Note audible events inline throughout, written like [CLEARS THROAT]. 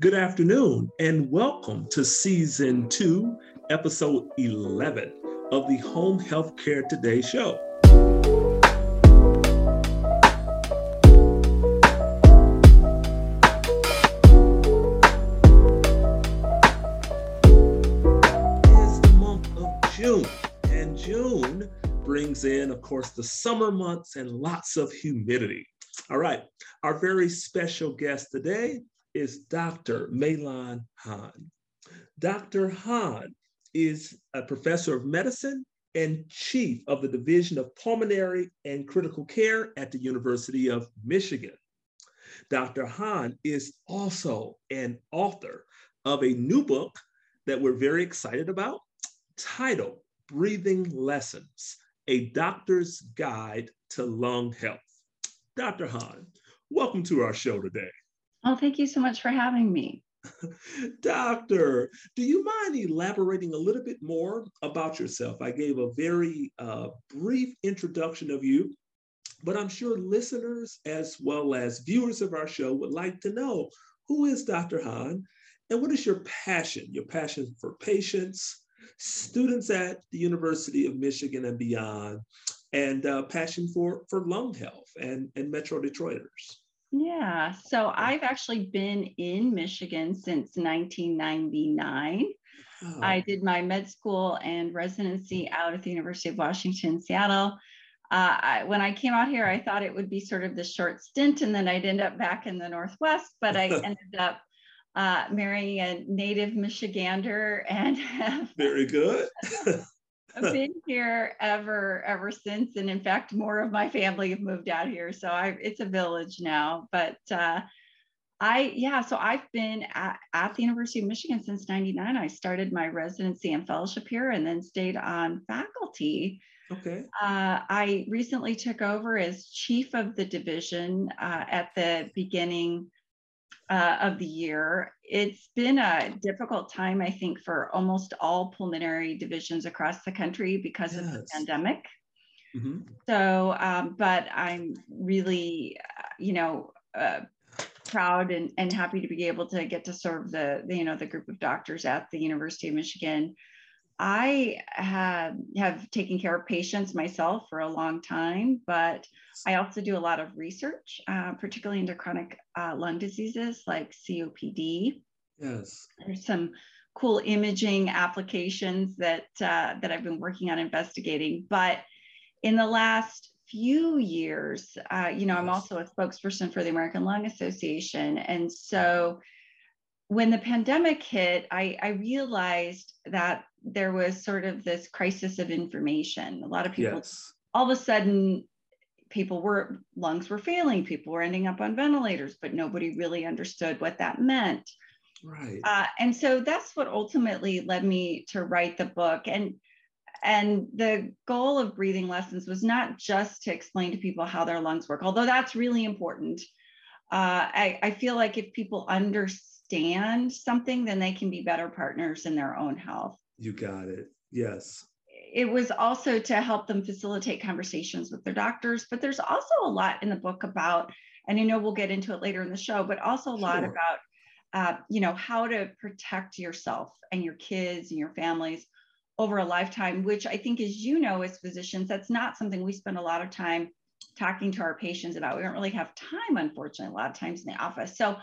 Good afternoon, and welcome to season two, episode 11 of the Home Healthcare Today show. It's the month of June, and June brings in, of course, the summer months and lots of humidity. All right, our very special guest today is Dr. MeiLan Han. Dr. Han is a professor of medicine and chief of the Division of Pulmonary and Critical Care at the University of Michigan. Dr. Han is also an author of a new book that we're very excited about titled Breathing Lessons A Doctor's Guide to Lung Health. Dr. Han, welcome to our show today. Well, thank you so much for having me. [LAUGHS] Doctor, do you mind elaborating a little bit more about yourself? I gave a very uh, brief introduction of you, but I'm sure listeners as well as viewers of our show would like to know who is Dr. Han and what is your passion, your passion for patients, students at the University of Michigan and beyond, and uh, passion for, for lung health and, and Metro Detroiters? Yeah, so I've actually been in Michigan since 1999. Oh. I did my med school and residency out at the University of Washington, Seattle. Uh, I, when I came out here, I thought it would be sort of the short stint and then I'd end up back in the Northwest, but I [LAUGHS] ended up uh, marrying a native Michigander and [LAUGHS] very good. [LAUGHS] I've been here ever ever since, and in fact, more of my family have moved out here, so I it's a village now. But uh, I yeah, so I've been at, at the University of Michigan since '99. I started my residency and fellowship here, and then stayed on faculty. Okay. Uh, I recently took over as chief of the division uh, at the beginning uh, of the year. It's been a difficult time, I think, for almost all pulmonary divisions across the country because yes. of the pandemic. Mm-hmm. So, um, but I'm really, uh, you know, uh, proud and, and happy to be able to get to serve the, the, you know, the group of doctors at the University of Michigan. I have, have taken care of patients myself for a long time, but I also do a lot of research, uh, particularly into chronic uh, lung diseases like COPD. Yes. There's some cool imaging applications that uh, that I've been working on investigating. But in the last few years, uh, you know, I'm also a spokesperson for the American Lung Association, and so when the pandemic hit, I, I realized that there was sort of this crisis of information. A lot of people, yes. all of a sudden, people were lungs were failing, people were ending up on ventilators, but nobody really understood what that meant. Right. Uh, and so that's what ultimately led me to write the book. And and the goal of breathing lessons was not just to explain to people how their lungs work, although that's really important. Uh, I, I feel like if people understand something, then they can be better partners in their own health. You got it. Yes. It was also to help them facilitate conversations with their doctors, but there's also a lot in the book about, and I know we'll get into it later in the show, but also a lot sure. about, uh, you know, how to protect yourself and your kids and your families over a lifetime, which I think, as you know, as physicians, that's not something we spend a lot of time talking to our patients about. We don't really have time, unfortunately, a lot of times in the office. So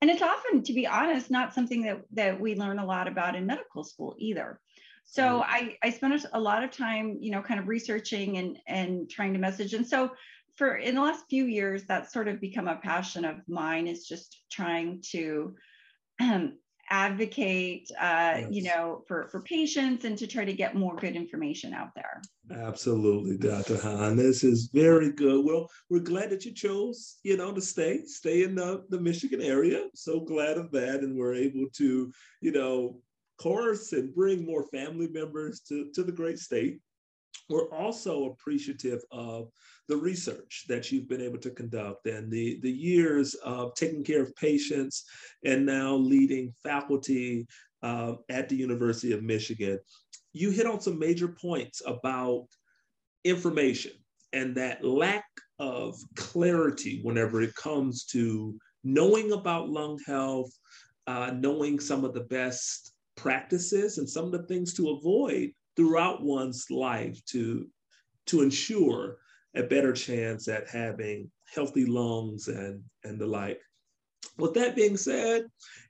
and it's often to be honest not something that that we learn a lot about in medical school either. So i i spent a lot of time you know kind of researching and and trying to message. And so for in the last few years that's sort of become a passion of mine is just trying to [CLEARS THROAT] um, advocate uh, yes. you know for for patients and to try to get more good information out there. Absolutely dr han. This is very good. Well we're glad that you chose you know to stay stay in the, the michigan area. So glad of that. And we're able to you know course and bring more family members to, to the great state we're also appreciative of the research that you've been able to conduct and the, the years of taking care of patients and now leading faculty uh, at the University of Michigan. You hit on some major points about information and that lack of clarity whenever it comes to knowing about lung health, uh, knowing some of the best practices and some of the things to avoid throughout one's life to, to ensure a better chance at having healthy lungs and, and the like. With that being said,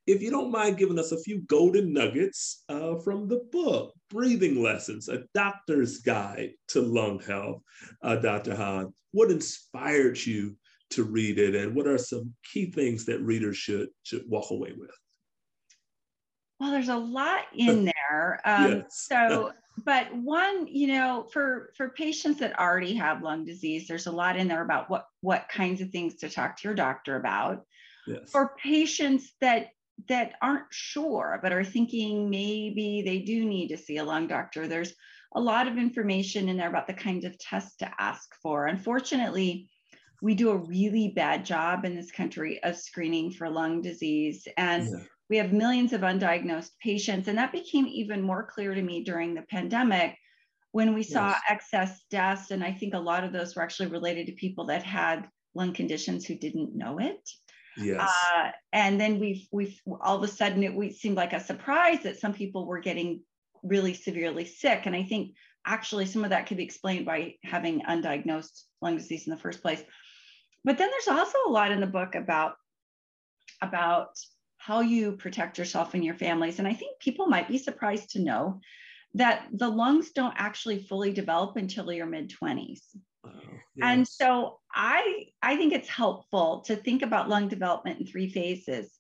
if you don't mind giving us a few golden nuggets uh, from the book, Breathing Lessons, a doctor's guide to lung health, uh, Dr. Han, what inspired you to read it and what are some key things that readers should, should walk away with? Well, there's a lot in [LAUGHS] there. Um, yes. so, but one, you know, for for patients that already have lung disease, there's a lot in there about what what kinds of things to talk to your doctor about. Yes. For patients that that aren't sure but are thinking maybe they do need to see a lung doctor, there's a lot of information in there about the kinds of tests to ask for. Unfortunately, we do a really bad job in this country of screening for lung disease. And yeah. We have millions of undiagnosed patients. And that became even more clear to me during the pandemic when we saw yes. excess deaths. And I think a lot of those were actually related to people that had lung conditions who didn't know it. Yes. Uh, and then we've we've all of a sudden it we seemed like a surprise that some people were getting really severely sick. And I think actually some of that could be explained by having undiagnosed lung disease in the first place. But then there's also a lot in the book about about how you protect yourself and your families. And I think people might be surprised to know that the lungs don't actually fully develop until your mid 20s. And so I I think it's helpful to think about lung development in three phases.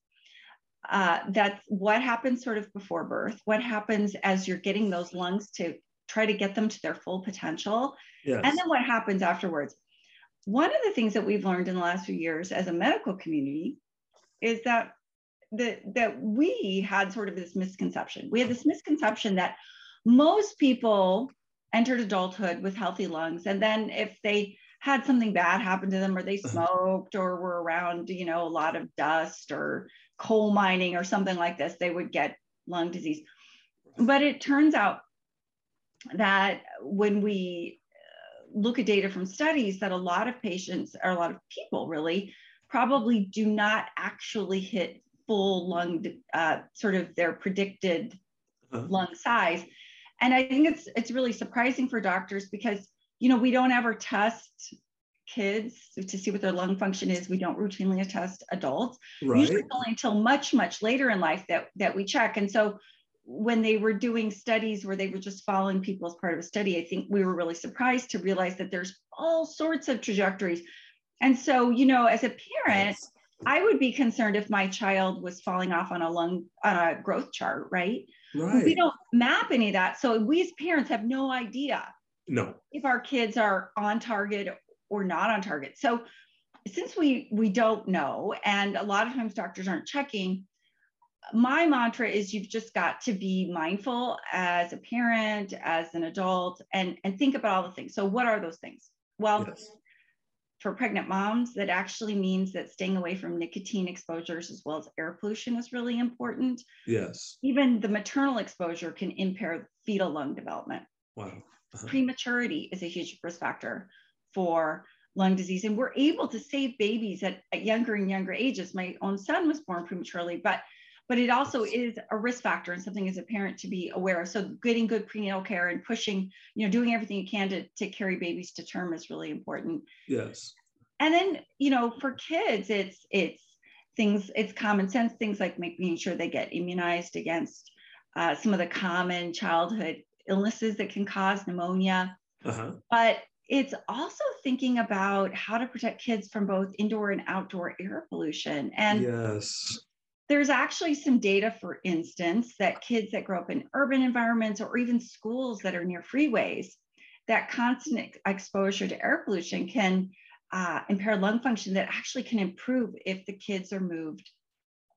Uh, that's what happens sort of before birth, what happens as you're getting those lungs to try to get them to their full potential, yes. and then what happens afterwards. One of the things that we've learned in the last few years as a medical community is that that that we had sort of this misconception. We had this misconception that most people entered adulthood with healthy lungs. And then if they had something bad happen to them or they uh-huh. smoked or were around, you know, a lot of dust or coal mining or something like this, they would get lung disease. But it turns out that when we uh, look at data from studies that a lot of patients or a lot of people really probably do not actually hit full lung uh, sort of their predicted uh-huh. lung size and i think it's it's really surprising for doctors because you know we don't ever test kids to see what their lung function is we don't routinely test adults right. usually only until much much later in life that that we check and so when they were doing studies where they were just following people as part of a study i think we were really surprised to realize that there's all sorts of trajectories and so you know as a parent yes. I would be concerned if my child was falling off on a lung on a growth chart right Right. We don't map any of that. So we as parents have no idea no if our kids are on target or not on target. So since we we don't know and a lot of times doctors aren't checking, my mantra is you've just got to be mindful as a parent, as an adult, and and think about all the things. So what are those things? Well, yes for pregnant moms, that actually means that staying away from nicotine exposures as well as air pollution is really important. Yes. Even the maternal exposure can impair fetal lung development. Wow. Uh-huh. Prematurity is a huge risk factor for lung disease. And we're able to save babies at, at younger and younger ages. My own son was born prematurely, but but it also is a risk factor and something as a parent to be aware of. So getting good prenatal care and pushing, you know, doing everything you can to, to carry babies to term is really important. Yes. And then, you know, for kids, it's it's things, it's common sense, things like making sure they get immunized against uh, some of the common childhood illnesses that can cause pneumonia. Uh-huh. But it's also thinking about how to protect kids from both indoor and outdoor air pollution. And yes there's actually some data, for instance, that kids that grow up in urban environments or even schools that are near freeways, that constant exposure to air pollution can uh, impair lung function that actually can improve if the kids are moved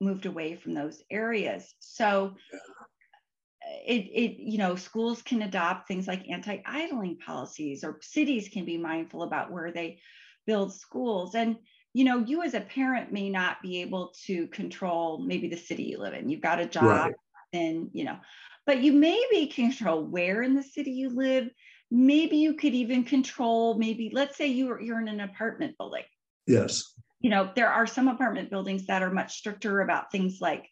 moved away from those areas. So it, it you know schools can adopt things like anti-idling policies or cities can be mindful about where they build schools and you know, you as a parent may not be able to control maybe the city you live in. You've got a job right. and, you know, but you maybe can control where in the city you live. Maybe you could even control, maybe, let's say you're, you're in an apartment building. Yes. You know, there are some apartment buildings that are much stricter about things like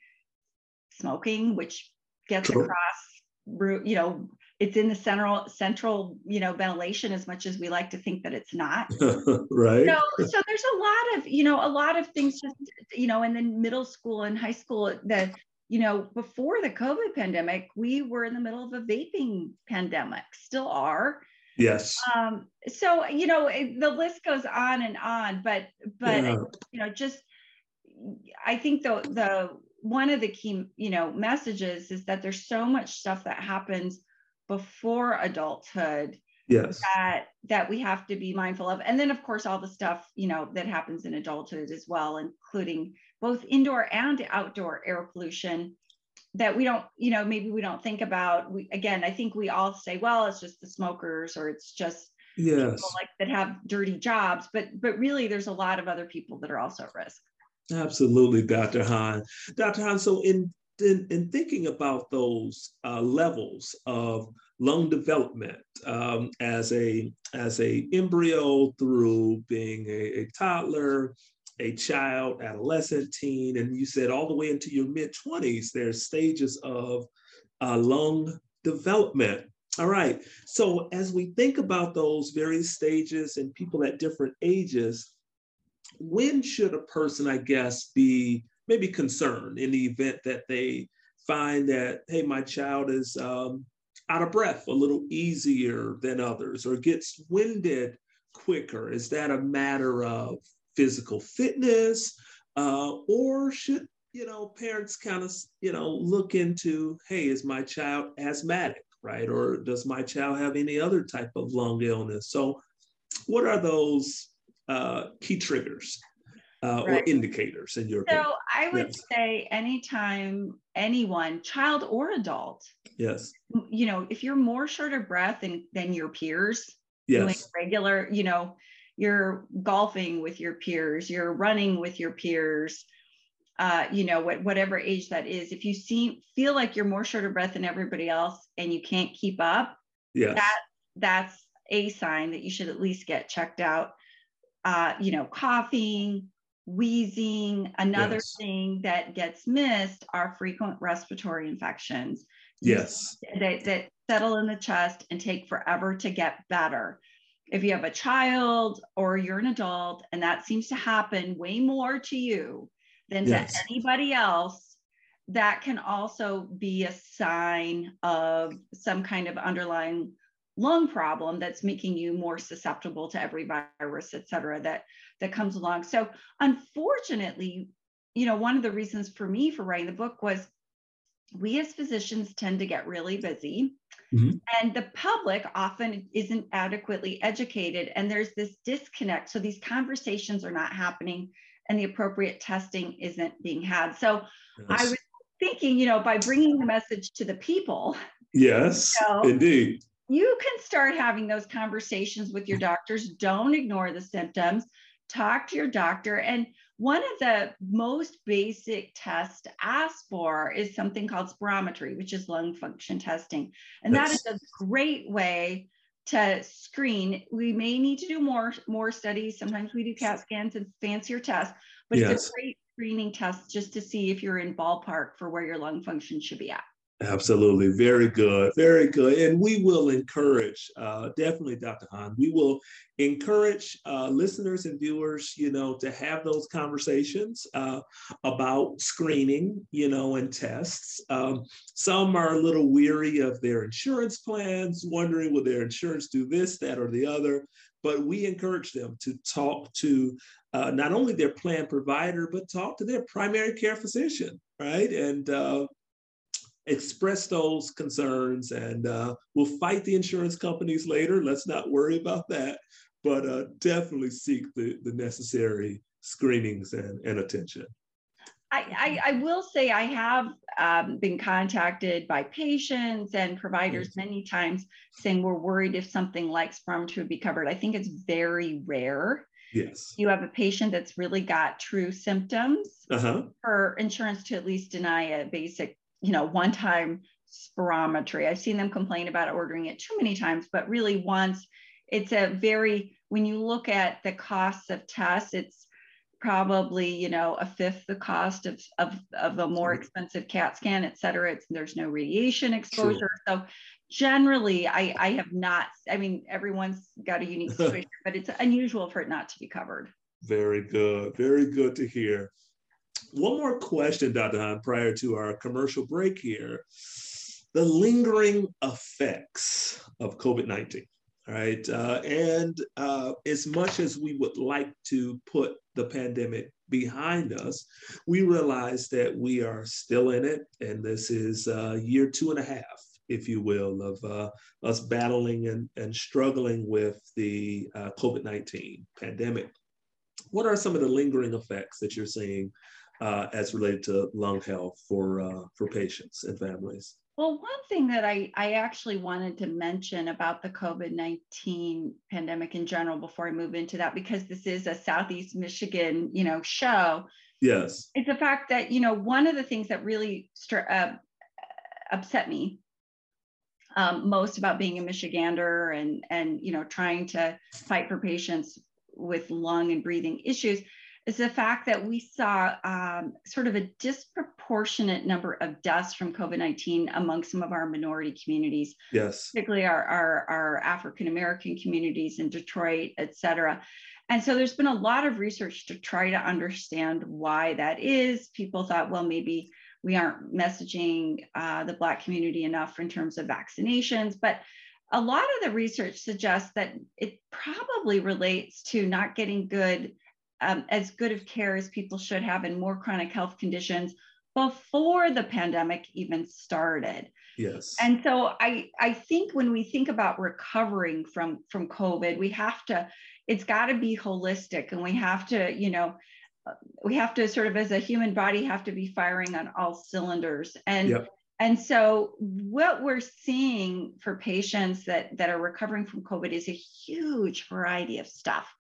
smoking, which gets across, you know, it's in the central central you know ventilation as much as we like to think that it's not. [LAUGHS] Right. So so there's a lot of you know a lot of things just you know in the middle school and high school the you know before the covid pandemic we were in the middle of a vaping pandemic still are. Yes. Um so you know it, the list goes on and on but but yeah. you know just i think the the one of the key you know messages is that there's so much stuff that happens before adulthood yes. that that we have to be mindful of. And then of course all the stuff you know that happens in adulthood as well including both indoor and outdoor air pollution that we don't you know maybe we don't think about. We again i think we all say well it's just the smokers or it's just yes. people like that have dirty jobs. But but really there's a lot of other people that are also at risk. Absolutely dr han. Dr han so in in, in thinking about those uh, levels of lung development um, as a as a embryo through being a, a, toddler, a child, adolescent, teen, and you said all the way into your mid 20s, there's stages of uh, lung development. All right. So as we think about those various stages and people at different ages, when should a person, I guess, be maybe concern in the event that they find that, hey, my child is um, out of breath a little easier than others or gets winded quicker? Is that a matter of physical fitness? Uh, or should you know parents kind of you know look into hey is my child asthmatic right or does my child have any other type of lung illness so what are those uh, key triggers uh, right. or indicators in your so opinion? i would yes. say anytime anyone child or adult yes you know if you're more short of breath than, than your peers yes. doing regular you know you're golfing with your peers you're running with your peers uh, you know what, whatever age that is if you see feel like you're more short of breath than everybody else and you can't keep up yes. that that's a sign that you should at least get checked out uh, you know coughing wheezing. Another yes. thing that gets missed are frequent respiratory infections. Yes. That, that settle in the chest and take forever to get better. If you have a child or you're an adult and that seems to happen way more to you than yes. to anybody else, that can also be a sign of some kind of underlying lung problem that's making you more susceptible to every virus, et cetera, that, that comes along. So unfortunately, you know, one of the reasons for me for writing the book was we as physicians tend to get really busy mm-hmm. and the public often isn't adequately educated and there's this disconnect so these conversations are not happening and the appropriate testing isn't being had so yes. i was thinking you know by bringing the message to the people yes you know, indeed you can start having those conversations with your doctors. Don't ignore the symptoms. Talk to your doctor. And one of the most basic tests to ask for is something called spirometry, which is lung function testing. And that is a great way to screen. We may need to do more, more studies. Sometimes we do CAT scans and fancier tests, but yes. it's a great screening test just to see if you're in ballpark for where your lung function should be at. Absolutely. Very good. Very good. And we will encourage, uh, definitely, Dr. Han, we will encourage uh, listeners and viewers, you know, to have those conversations uh, about screening, you know, and tests. Um, some are a little weary of their insurance plans, wondering will their insurance do this, that, or the other. But we encourage them to talk to uh, not only their plan provider, but talk to their primary care physician, right? And uh, express those concerns and uh, we'll fight the insurance companies later. Let's not worry about that, but uh, definitely seek the, the necessary screenings and, and attention. I, I, I, will say I have um, been contacted by patients and providers yes. many times saying we're worried if something like spirometry would be covered. I think it's very rare. Yes. You have a patient that's really got true symptoms uh-huh. for insurance to at least deny a basic you know, one time spirometry. I've seen them complain about ordering it too many times, but really once it's a very, when you look at the costs of tests, it's, probably you know a fifth the cost of of, of a more expensive cat scan et cetera. It's, there's no radiation exposure. So generally I, I have not i mean everyone's got a unique [LAUGHS] situation but it's unusual for it not to be covered. Very good. Very good to hear one more question dr. Han prior to our commercial break here. The lingering effects of covid-19 right? Uh, and uh, as much as we would like to put the pandemic behind us we realize that we are still in it and this is uh, year two and a half if you will, of uh, us battling and, and struggling with the uh, COVID 19 pandemic. What are some of the lingering effects that you're seeing uh, as related to lung health for, uh, for patients and families? Well, one thing that I, I actually wanted to mention about the COVID 19 pandemic in general before I move into that, because this is a Southeast Michigan, you know, show. Yes. It's the fact that, you know, one of the things that really uh, upset me um, most about being a Michigander and and you know trying to fight for patients with lung and breathing issues is the fact that we saw um, sort of a disproportionate number of deaths from COVID-19 among some of our minority communities. Yes. Particularly our, our, our African-American communities in Detroit, et cetera. And so there's been a lot of research to try to understand why that is. People thought, well, maybe we aren't messaging uh, the Black community enough in terms of vaccinations. But a lot of the research suggests that it probably relates to not getting good, um, as good of care as people should have in more chronic health conditions before the pandemic even started. Yes. And so I, I think when we think about recovering from, from COVID, we have to, it's got to be holistic and we have to, you know, we have to sort of as a human body have to be firing on all cylinders and yep. and so what we're seeing for patients that that are recovering from covid is a huge variety of stuff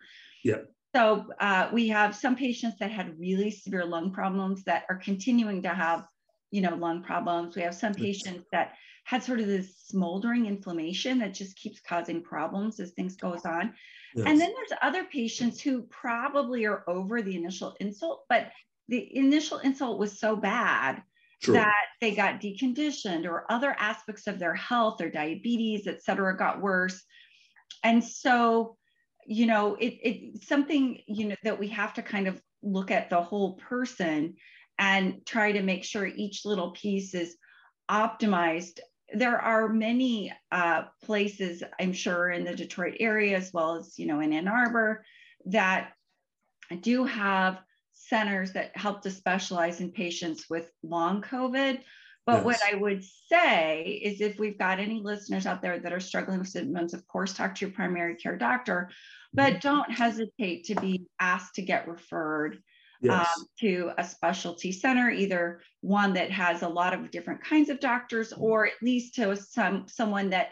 yeah so uh, we have some patients that had really severe lung problems that are continuing to have you know lung problems we have some patients that had sort of this smoldering inflammation that just keeps causing problems as things goes on Yes. And then there's other patients who probably are over the initial insult, but the initial insult was so bad True. that they got deconditioned or other aspects of their health, their diabetes, et cetera, got worse. And so, you know, it, it's something, you know, that we have to kind of look at the whole person and try to make sure each little piece is optimized there are many uh, places, I'm sure, in the Detroit area, as well as, you know, in Ann Arbor, that do have centers that help to specialize in patients with long COVID. But yes. what I would say is if we've got any listeners out there that are struggling with symptoms, of course, talk to your primary care doctor, but mm-hmm. don't hesitate to be asked to get referred yes. um, to a specialty center, either one that has a lot of different kinds of doctors, mm-hmm. or at least to some someone that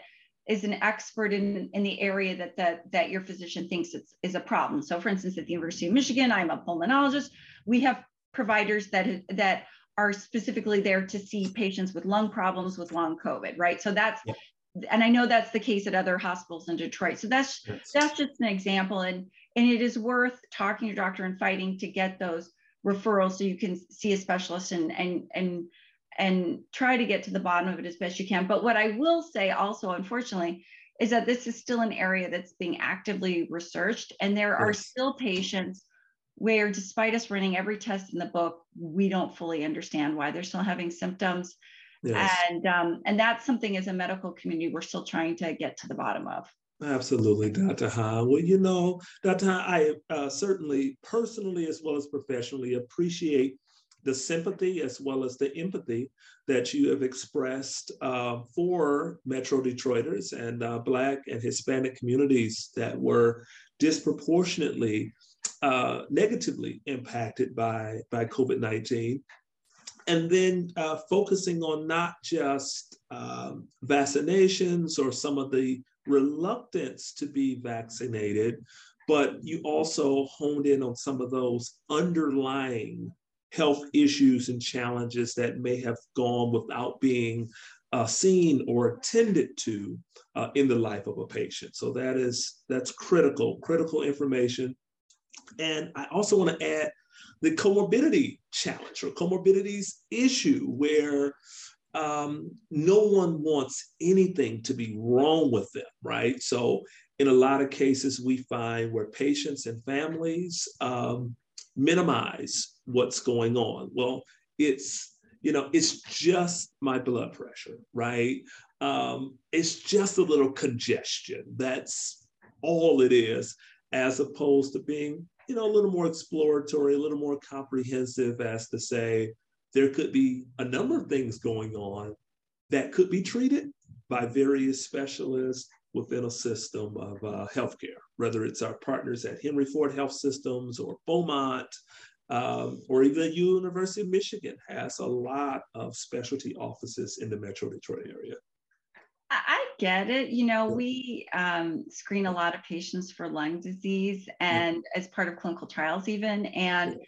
is an expert in, in the area that, that, that your physician thinks it's, is a problem. So for instance, at the University of Michigan, I'm a pulmonologist. We have providers that, that are specifically there to see patients with lung problems with long COVID, right? So that's. And I know that's the case at other hospitals in Detroit. So that's, yes. that's just an example. And, and it is worth talking to your doctor and fighting to get those referrals so you can see a specialist and and and and try to get to the bottom of it as best you can. But what I will say also, unfortunately, is that this is still an area that's being actively researched, and there yes. are still patients where, despite us running every test in the book, we don't fully understand why they're still having symptoms. Yes. And um, and that's something as a medical community we're still trying to get to the bottom of. Absolutely, Dr. Han. Well, you know, Dr. Han, I uh, certainly personally as well as professionally appreciate the sympathy as well as the empathy that you have expressed uh, for Metro Detroiters and uh, Black and Hispanic communities that were disproportionately uh, negatively impacted by, by COVID 19 and then uh, focusing on not just um, vaccinations or some of the reluctance to be vaccinated, but you also honed in on some of those underlying health issues and challenges that may have gone without being uh, seen or attended to uh, in the life of a patient. So that is that's critical, critical information. And I also want to add the comorbidity challenge or comorbidities issue where um, no one wants anything to be wrong with them, right? So, in a lot of cases, we find where patients and families um, minimize what's going on. Well, it's you know, it's just my blood pressure, right? Um, it's just a little congestion. That's all it is, as opposed to being, you know, a little more exploratory, a little more comprehensive as to say, there could be a number of things going on that could be treated by various specialists within a system of uh, healthcare, whether it's our partners at Henry Ford Health Systems or Beaumont, um, or even the University of Michigan has a lot of specialty offices in the Metro Detroit area. I get it. You know, we um, screen a lot of patients for lung disease and yeah. as part of clinical trials, even. And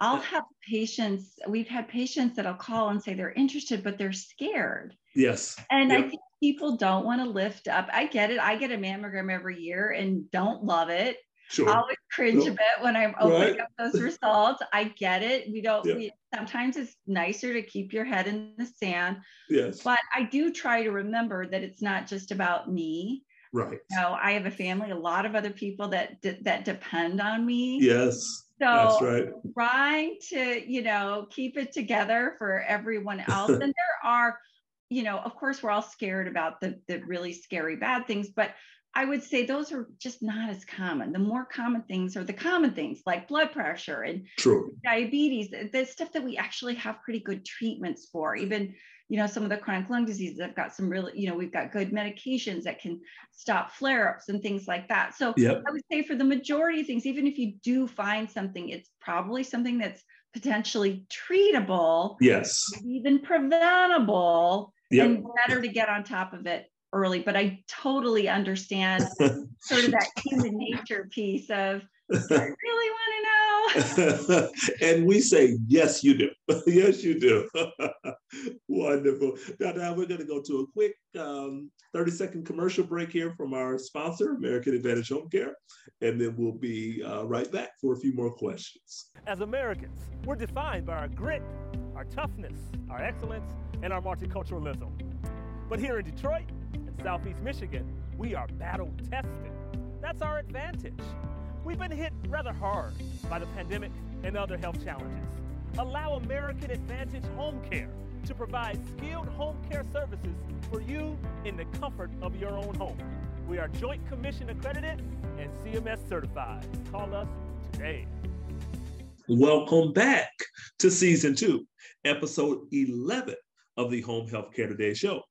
I'll have patients, we've had patients that'll call and say they're interested, but they're scared. Yes. And yep. I think people don't want to lift up. I get it. I get a mammogram every year and don't love it. Sure. I always cringe a bit when I'm opening right. up those results. I get it. We don't, we, sometimes it's nicer to keep your head in the sand. Yes. But I do try to remember that it's not just about me. Right. You know, I have a family, a lot of other people that that depend on me. Yes. So that's right. trying to, you know, keep it together for everyone [LAUGHS] else. and there are, you know, of course, we're all scared about the the really scary bad things, but I would say those are just not as common. The more common things are the common things like blood pressure and True. diabetes, the stuff that we actually have pretty good treatments for. Even, you know, some of the chronic lung diseases have got some really, you know, we've got good medications that can stop flare ups and things like that. So yep. I would say for the majority of things, even if you do find something, it's probably something that's potentially treatable. Yes. Even preventable. Yep. And better to get on top of it early, but I totally understand [LAUGHS] sort of that human nature piece of I really want to know. [LAUGHS] and we say, yes, you do. [LAUGHS] yes, you do. Wonderful. Now, now we're going to go to a quick um, 30 second commercial break here from our sponsor, American Advantage Home Care, and then we'll be uh, right back for a few more questions. As Americans, we're defined by our grit, our toughness, our excellence, and our multiculturalism. But here in Detroit, Southeast Michigan, we are battle tested. That's our advantage. We've been hit rather hard by the pandemic and other health challenges. Allow American Advantage Home Care to provide skilled home care services for you in the comfort of your own home. We are Joint Commission accredited and CMS certified. Call us today. Welcome back to season two, episode 11 of the Home Healthcare Today show.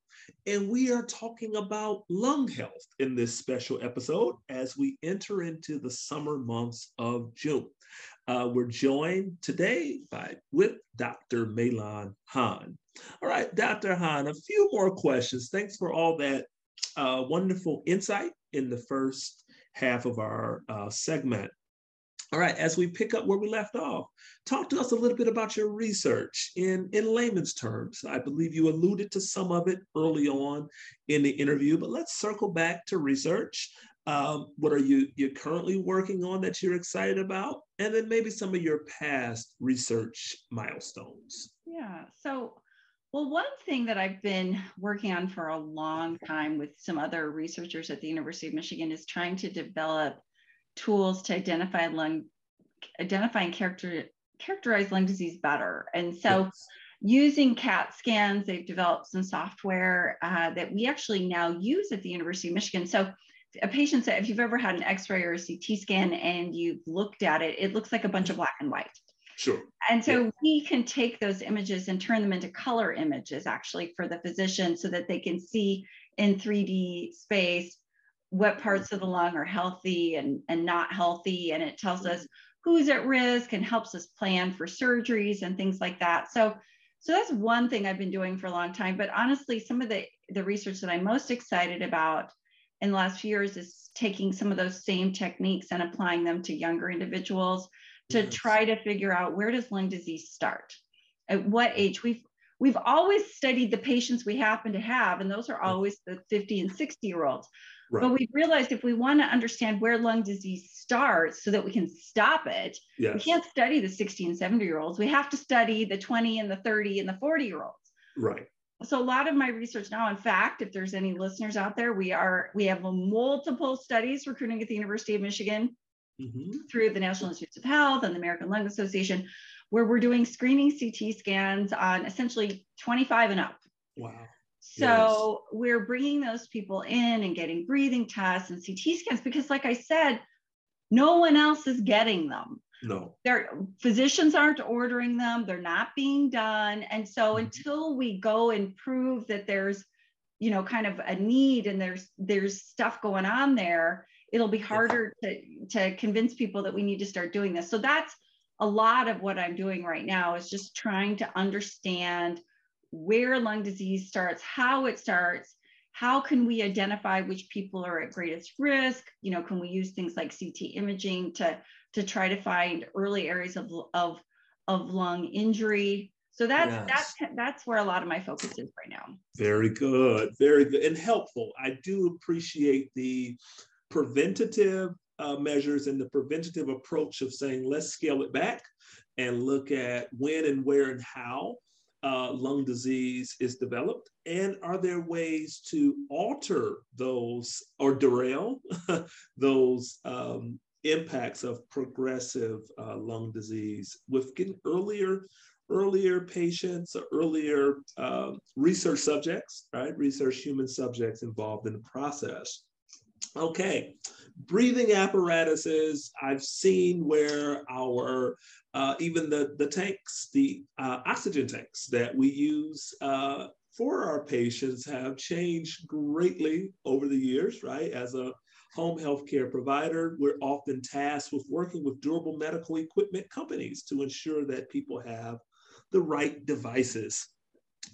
And we are talking about lung health in this special episode as we enter into the summer months of June. Uh, we're joined today by with Dr. MeiLan Han. All right, Dr. Han, a few more questions. Thanks for all that uh, wonderful insight in the first half of our uh, segment. All right, as we pick up where we left off, talk to us a little bit about your research in, in layman's terms. I believe you alluded to some of it early on in the interview, but let's circle back to research. Um, what are you you're currently working on that you're excited about? And then maybe some of your past research milestones. Yeah. So well, one thing that I've been working on for a long time with some other researchers at the University of Michigan is trying to develop tools to identify lung, identify and character, characterize lung disease better. And so yes. using CAT scans, they've developed some software uh, that we actually now use at the University of Michigan. So a patient said, if you've ever had an x-ray or a CT scan and you've looked at it, it looks like a bunch of black and white. Sure. And so yeah. we can take those images and turn them into color images actually for the physician so that they can see in 3D space what mm-hmm. parts of the lung are healthy and, and not healthy. And it tells mm-hmm. us who's at risk and helps us plan for surgeries and things like that. So, so that's one thing I've been doing for a long time. But honestly, some of the, the research that I'm most excited about in the last few years is taking some of those same techniques and applying them to younger individuals to yes. try to figure out where does lung disease start? At what mm-hmm. age? We've we've always studied the patients we happen to have, and those are always the 50 and 60 year olds. Right. But we realized if we want to understand where lung disease starts so that we can stop it, yes. we can't study the 60 and 70 year olds. We have to study the 20 and the 30 and the 40 year olds. Right. So a lot of my research now, in fact, if there's any listeners out there, we are we have multiple studies recruiting at the University of Michigan mm-hmm. through the National Institutes of Health and the American Lung Association, where we're doing screening CT scans on essentially 25 and up. Wow. So yes. we're bringing those people in and getting breathing tests and CT scans because, like I said, no one else is getting them. No. Their physicians aren't ordering them. They're not being done. And so mm-hmm. until we go and prove that there's, you know, kind of a need and there's there's stuff going on there, it'll be harder yeah. to to convince people that we need to start doing this. So that's a lot of what I'm doing right now is just trying to understand where lung disease starts, how it starts, how can we identify which people are at greatest risk? You know, can we use things like CT imaging to, to try to find early areas of, of, of lung injury? So that's yes. that's that's where a lot of my focus is right now. Very good, very good, and helpful. I do appreciate the preventative uh, measures and the preventative approach of saying let's scale it back and look at when and where and how uh, lung disease is developed? And are there ways to alter those or derail [LAUGHS] those um, impacts of progressive uh, lung disease with getting earlier earlier patients earlier um, research subjects, right? Research human subjects involved in the process. Okay, breathing apparatuses, I've seen where our uh, even the, the tanks, the uh, oxygen tanks that we use uh, for our patients have changed greatly over the years, right? As a home healthcare provider, we're often tasked with working with durable medical equipment companies to ensure that people have the right devices.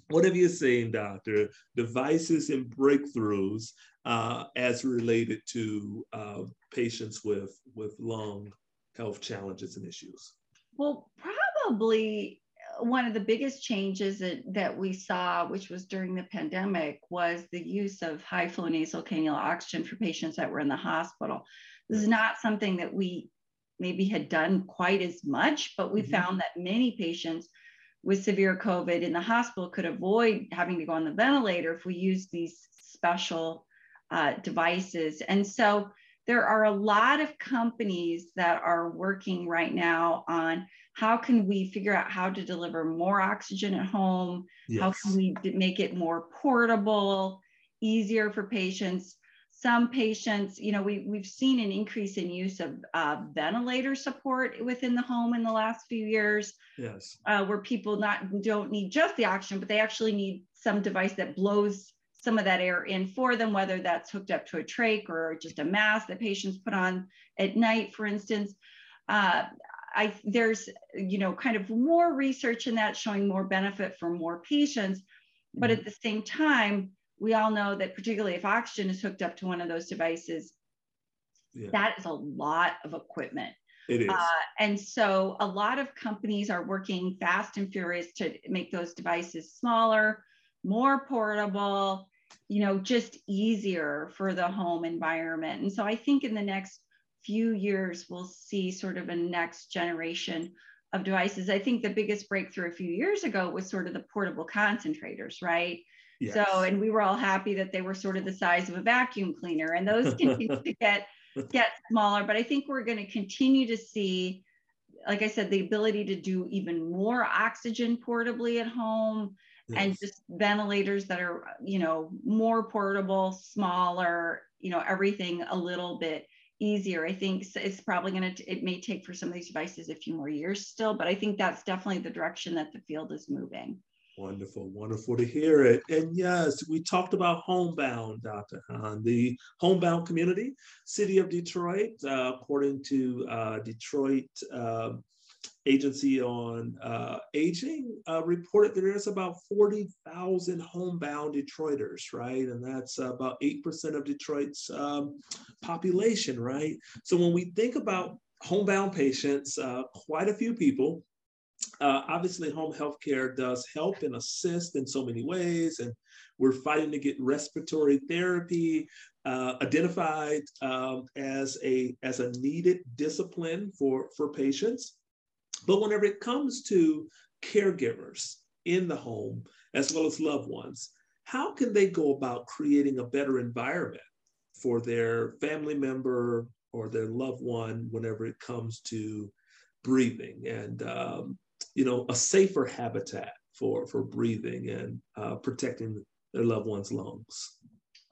What have you seen, doctor? Devices and breakthroughs uh, as related to uh, patients with, with lung health challenges and issues? Well, probably one of the biggest changes that, that we saw, which was during the pandemic, was the use of high flow nasal cannula oxygen for patients that were in the hospital. This is not something that we maybe had done quite as much, but we mm-hmm. found that many patients with severe COVID in the hospital could avoid having to go on the ventilator if we used these special uh, devices. And so there are a lot of companies that are working right now on how can we figure out how to deliver more oxygen at home? Yes. how can we make it more portable easier for patients? Some patients you know we, we've seen an increase in use of uh, ventilator support within the home in the last few years yes. uh, where people not don't need just the oxygen but they actually need some device that blows some of that air in for them, whether that's hooked up to a trach or just a mask that patients put on at night, for instance. Uh, I, there's, you know, kind of more research in that showing more benefit for more patients. But at mm-hmm. the same time, we all know that particularly if oxygen is hooked up to one of those devices, yeah. that is a lot of equipment. It is. Uh, and so a lot of companies are working fast and furious to make those devices smaller, more portable, you know, just easier for the home environment. And so I think in the next few years, we'll see sort of a next generation of devices. I think the biggest breakthrough a few years ago was sort of the portable concentrators, right? Yes. So, and we were all happy that they were sort of the size of a vacuum cleaner, and those [LAUGHS] continue to get get smaller. But I think we're going to continue to see, like I said, the ability to do even more oxygen portably at home yes. and just ventilators that are you know more portable smaller you know everything a little bit easier i think it's probably going to it may take for some of these devices a few more years still but i think that's definitely the direction that the field is moving Wonderful, wonderful to hear it. And yes, we talked about homebound, Dr. Han, the homebound community, city of Detroit, uh, according to uh, Detroit uh, Agency on uh, Aging uh, reported there's about 40,000 homebound Detroiters, right? And that's about 8% of Detroit's um, population, right? So when we think about homebound patients, uh, quite a few people uh, obviously, home health care does help and assist in so many ways. And we're fighting to get respiratory therapy uh, identified um, as, a, as a needed discipline for, for patients. But whenever it comes to caregivers in the home, as well as loved ones, how can they go about creating a better environment for their family member or their loved one whenever it comes to breathing and um, you know a safer habitat for for breathing and uh, protecting their loved ones lungs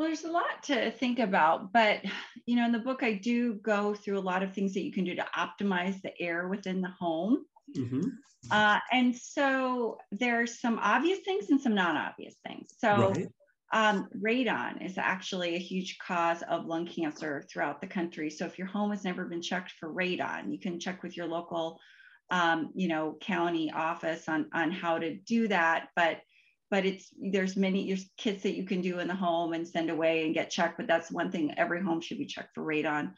well there's a lot to think about but you know in the book i do go through a lot of things that you can do to optimize the air within the home mm-hmm. uh, and so there's some obvious things and some non-obvious things so right. um, radon is actually a huge cause of lung cancer throughout the country so if your home has never been checked for radon you can check with your local um, you know, county office on on how to do that. But but it's there's many there's kits that you can do in the home and send away and get checked. But that's one thing every home should be checked for radon.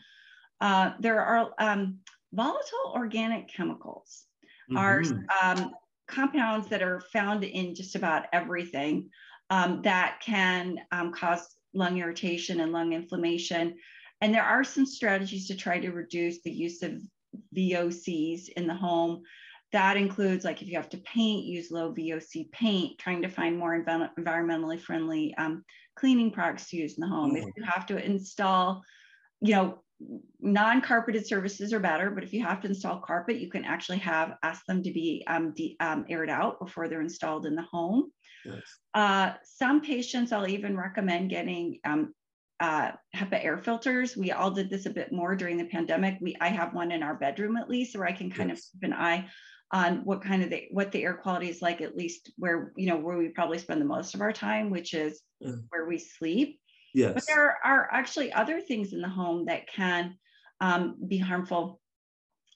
Uh, there are um, volatile organic chemicals mm-hmm. are um, compounds that are found in just about everything um, that can um, cause lung irritation and lung inflammation. And there are some strategies to try to reduce the use of VOCs in the home. That includes like if you have to paint, use low VOC paint, trying to find more env- environmentally friendly um, cleaning products to use in the home. Mm-hmm. If you have to install, you know, non-carpeted surfaces are better, but if you have to install carpet, you can actually have ask them to be um, um, aired out before they're installed in the home. Yes. Uh, some patients, I'll even recommend getting um, uh, HEPA air filters. We all did this a bit more during the pandemic. We I have one in our bedroom at least, where I can kind yes. of keep an eye on what kind of the what the air quality is like, at least where you know where we probably spend the most of our time, which is mm. where we sleep. Yes. But there are actually other things in the home that can um, be harmful.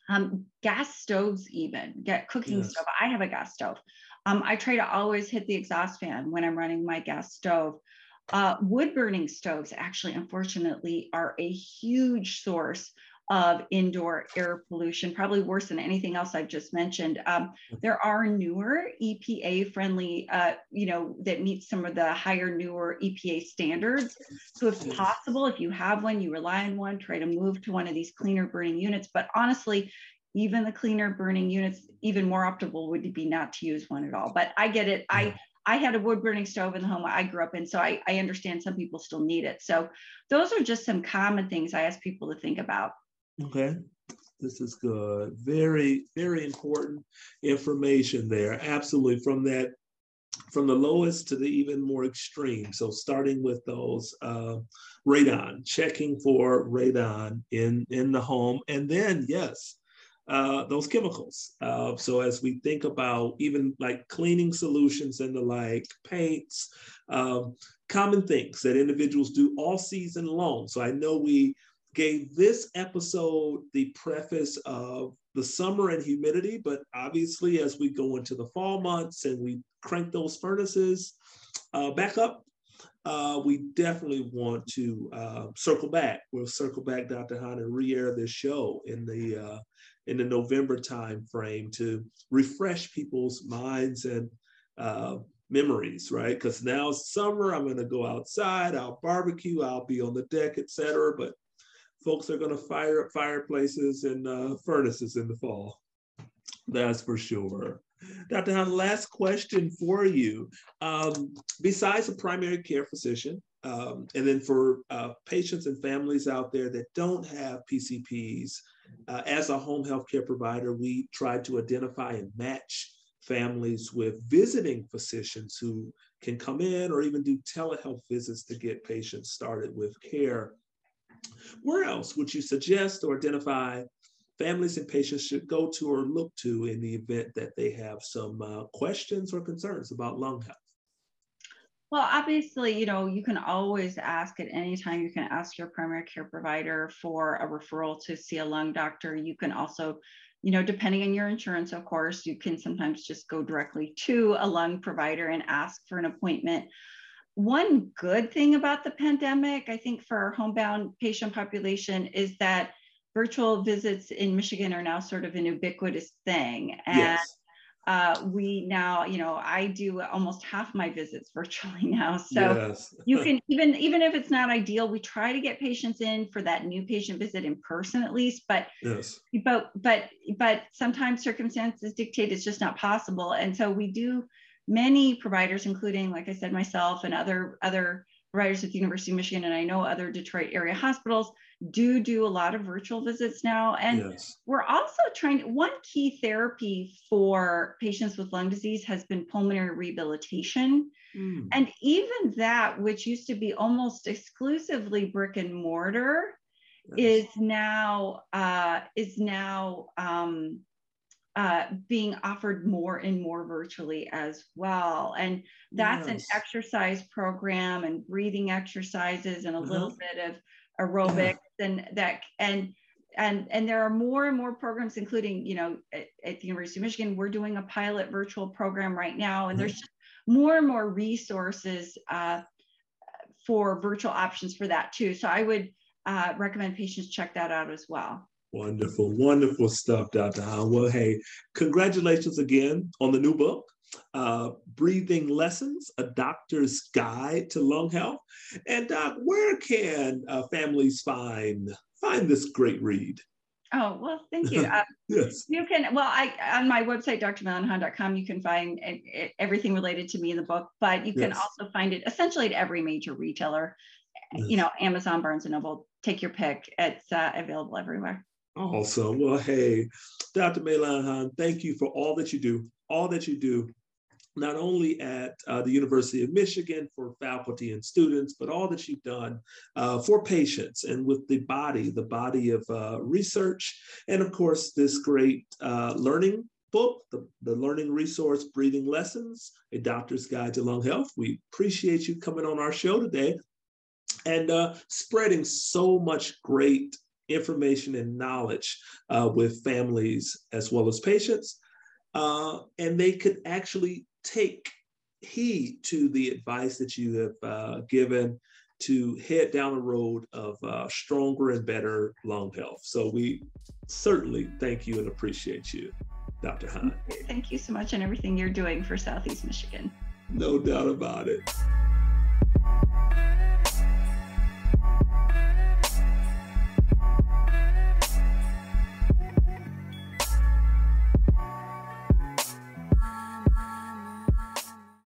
Um, gas stoves, even get cooking yes. stove. I have a gas stove. Um, I try to always hit the exhaust fan when I'm running my gas stove. Uh, wood burning stoves actually, unfortunately, are a huge source of indoor air pollution, probably worse than anything else I've just mentioned. Um, there are newer EPA friendly, uh, you know, that meet some of the higher, newer EPA standards. So, if possible, if you have one, you rely on one, try to move to one of these cleaner burning units. But honestly, even the cleaner burning units, even more optimal would be not to use one at all. But I get it. I I had a wood burning stove in the home I grew up in, so I, I understand some people still need it. So those are just some common things I ask people to think about. Okay. This is good. Very, very important information there. Absolutely. From that, from the lowest to the even more extreme. So starting with those uh, radon, checking for radon in in the home, and then yes, uh, those chemicals. Uh, so as we think about even like cleaning solutions and the like, paints, um, common things that individuals do all season long. So I know we gave this episode the preface of the summer and humidity, but obviously as we go into the fall months and we crank those furnaces uh, back up, uh, we definitely want to uh, circle back. We'll circle back, Dr. Han, and re-air this show in the uh, in the November time frame to refresh people's minds and uh, memories, right? Because now summer, I'm going to go outside, I'll barbecue, I'll be on the deck, etc. But folks are going to fire up fireplaces and uh, furnaces in the fall. That's for sure. Dr. Han, last question for you. Um, besides a primary care physician, um, and then for uh, patients and families out there that don't have PCPs, uh, as a home health care provider, we try to identify and match families with visiting physicians who can come in or even do telehealth visits to get patients started with care. Where else would you suggest or identify families and patients should go to or look to in the event that they have some uh, questions or concerns about lung health? Well, obviously, you know, you can always ask at any time, you can ask your primary care provider for a referral to see a lung doctor. You can also, you know, depending on your insurance, of course, you can sometimes just go directly to a lung provider and ask for an appointment. One good thing about the pandemic, I think, for our homebound patient population is that virtual visits in Michigan are now sort of an ubiquitous thing. And yes uh, we now, you know, I do almost half my visits virtually [LAUGHS] now. So yes. you can even even if it's not ideal, we try to get patients in for that new patient visit in person at least. But yes, but but but sometimes circumstances dictate it's just not possible, and so we do. Many providers, including, like I said, myself and other other providers at the University of Michigan, and I know other Detroit area hospitals do do a lot of virtual visits now. And yes. we're also trying, one key therapy for patients with lung disease has been pulmonary rehabilitation. Mm. And even that, which used to be almost exclusively brick and mortar, yes. is now uh, is now um, uh, being offered more and more virtually as well. And that's an exercise program and breathing exercises and a uh-huh. little bit of aerobics yeah. and that and and and there are more and more programs including you know at, at, the university of michigan we're doing a pilot virtual program right now and mm-hmm. there's just more and more resources uh, for virtual options for that too so i would uh, recommend patients check that out as well wonderful wonderful stuff dr Han. well hey congratulations again on the new book uh, Breathing Lessons, A Doctor's Guide to Lung Health. And Doc, where can uh, families find, find this great read? Oh, well, thank you. [LAUGHS] Uh, yes. You can, well, I on my website, drmeilanhan.com, you can find everything related to me in the book, but you can yes. also find it essentially at every major retailer, yes. you know, Amazon, Barnes and Noble, take your pick. It's uh, available everywhere. Awesome. Well, hey, Dr. Han, thank you for all that you do, all that you do not only at uh, the University of Michigan for faculty and students, but all that you've done uh, for patients and with the body, the body of uh, research, and of course, this great uh, learning book, the, the learning resource, Breathing Lessons, A Doctor's Guide to Lung Health. We appreciate you coming on our show today and uh, spreading so much great information and knowledge uh, with families as well as patients. Uh, and they could actually take heed to the advice that you have uh, given to head down the road of uh, stronger and better lung health. So we certainly thank you and appreciate you, Dr. Han. Thank you so much and everything you're doing for Southeast Michigan. No doubt about it.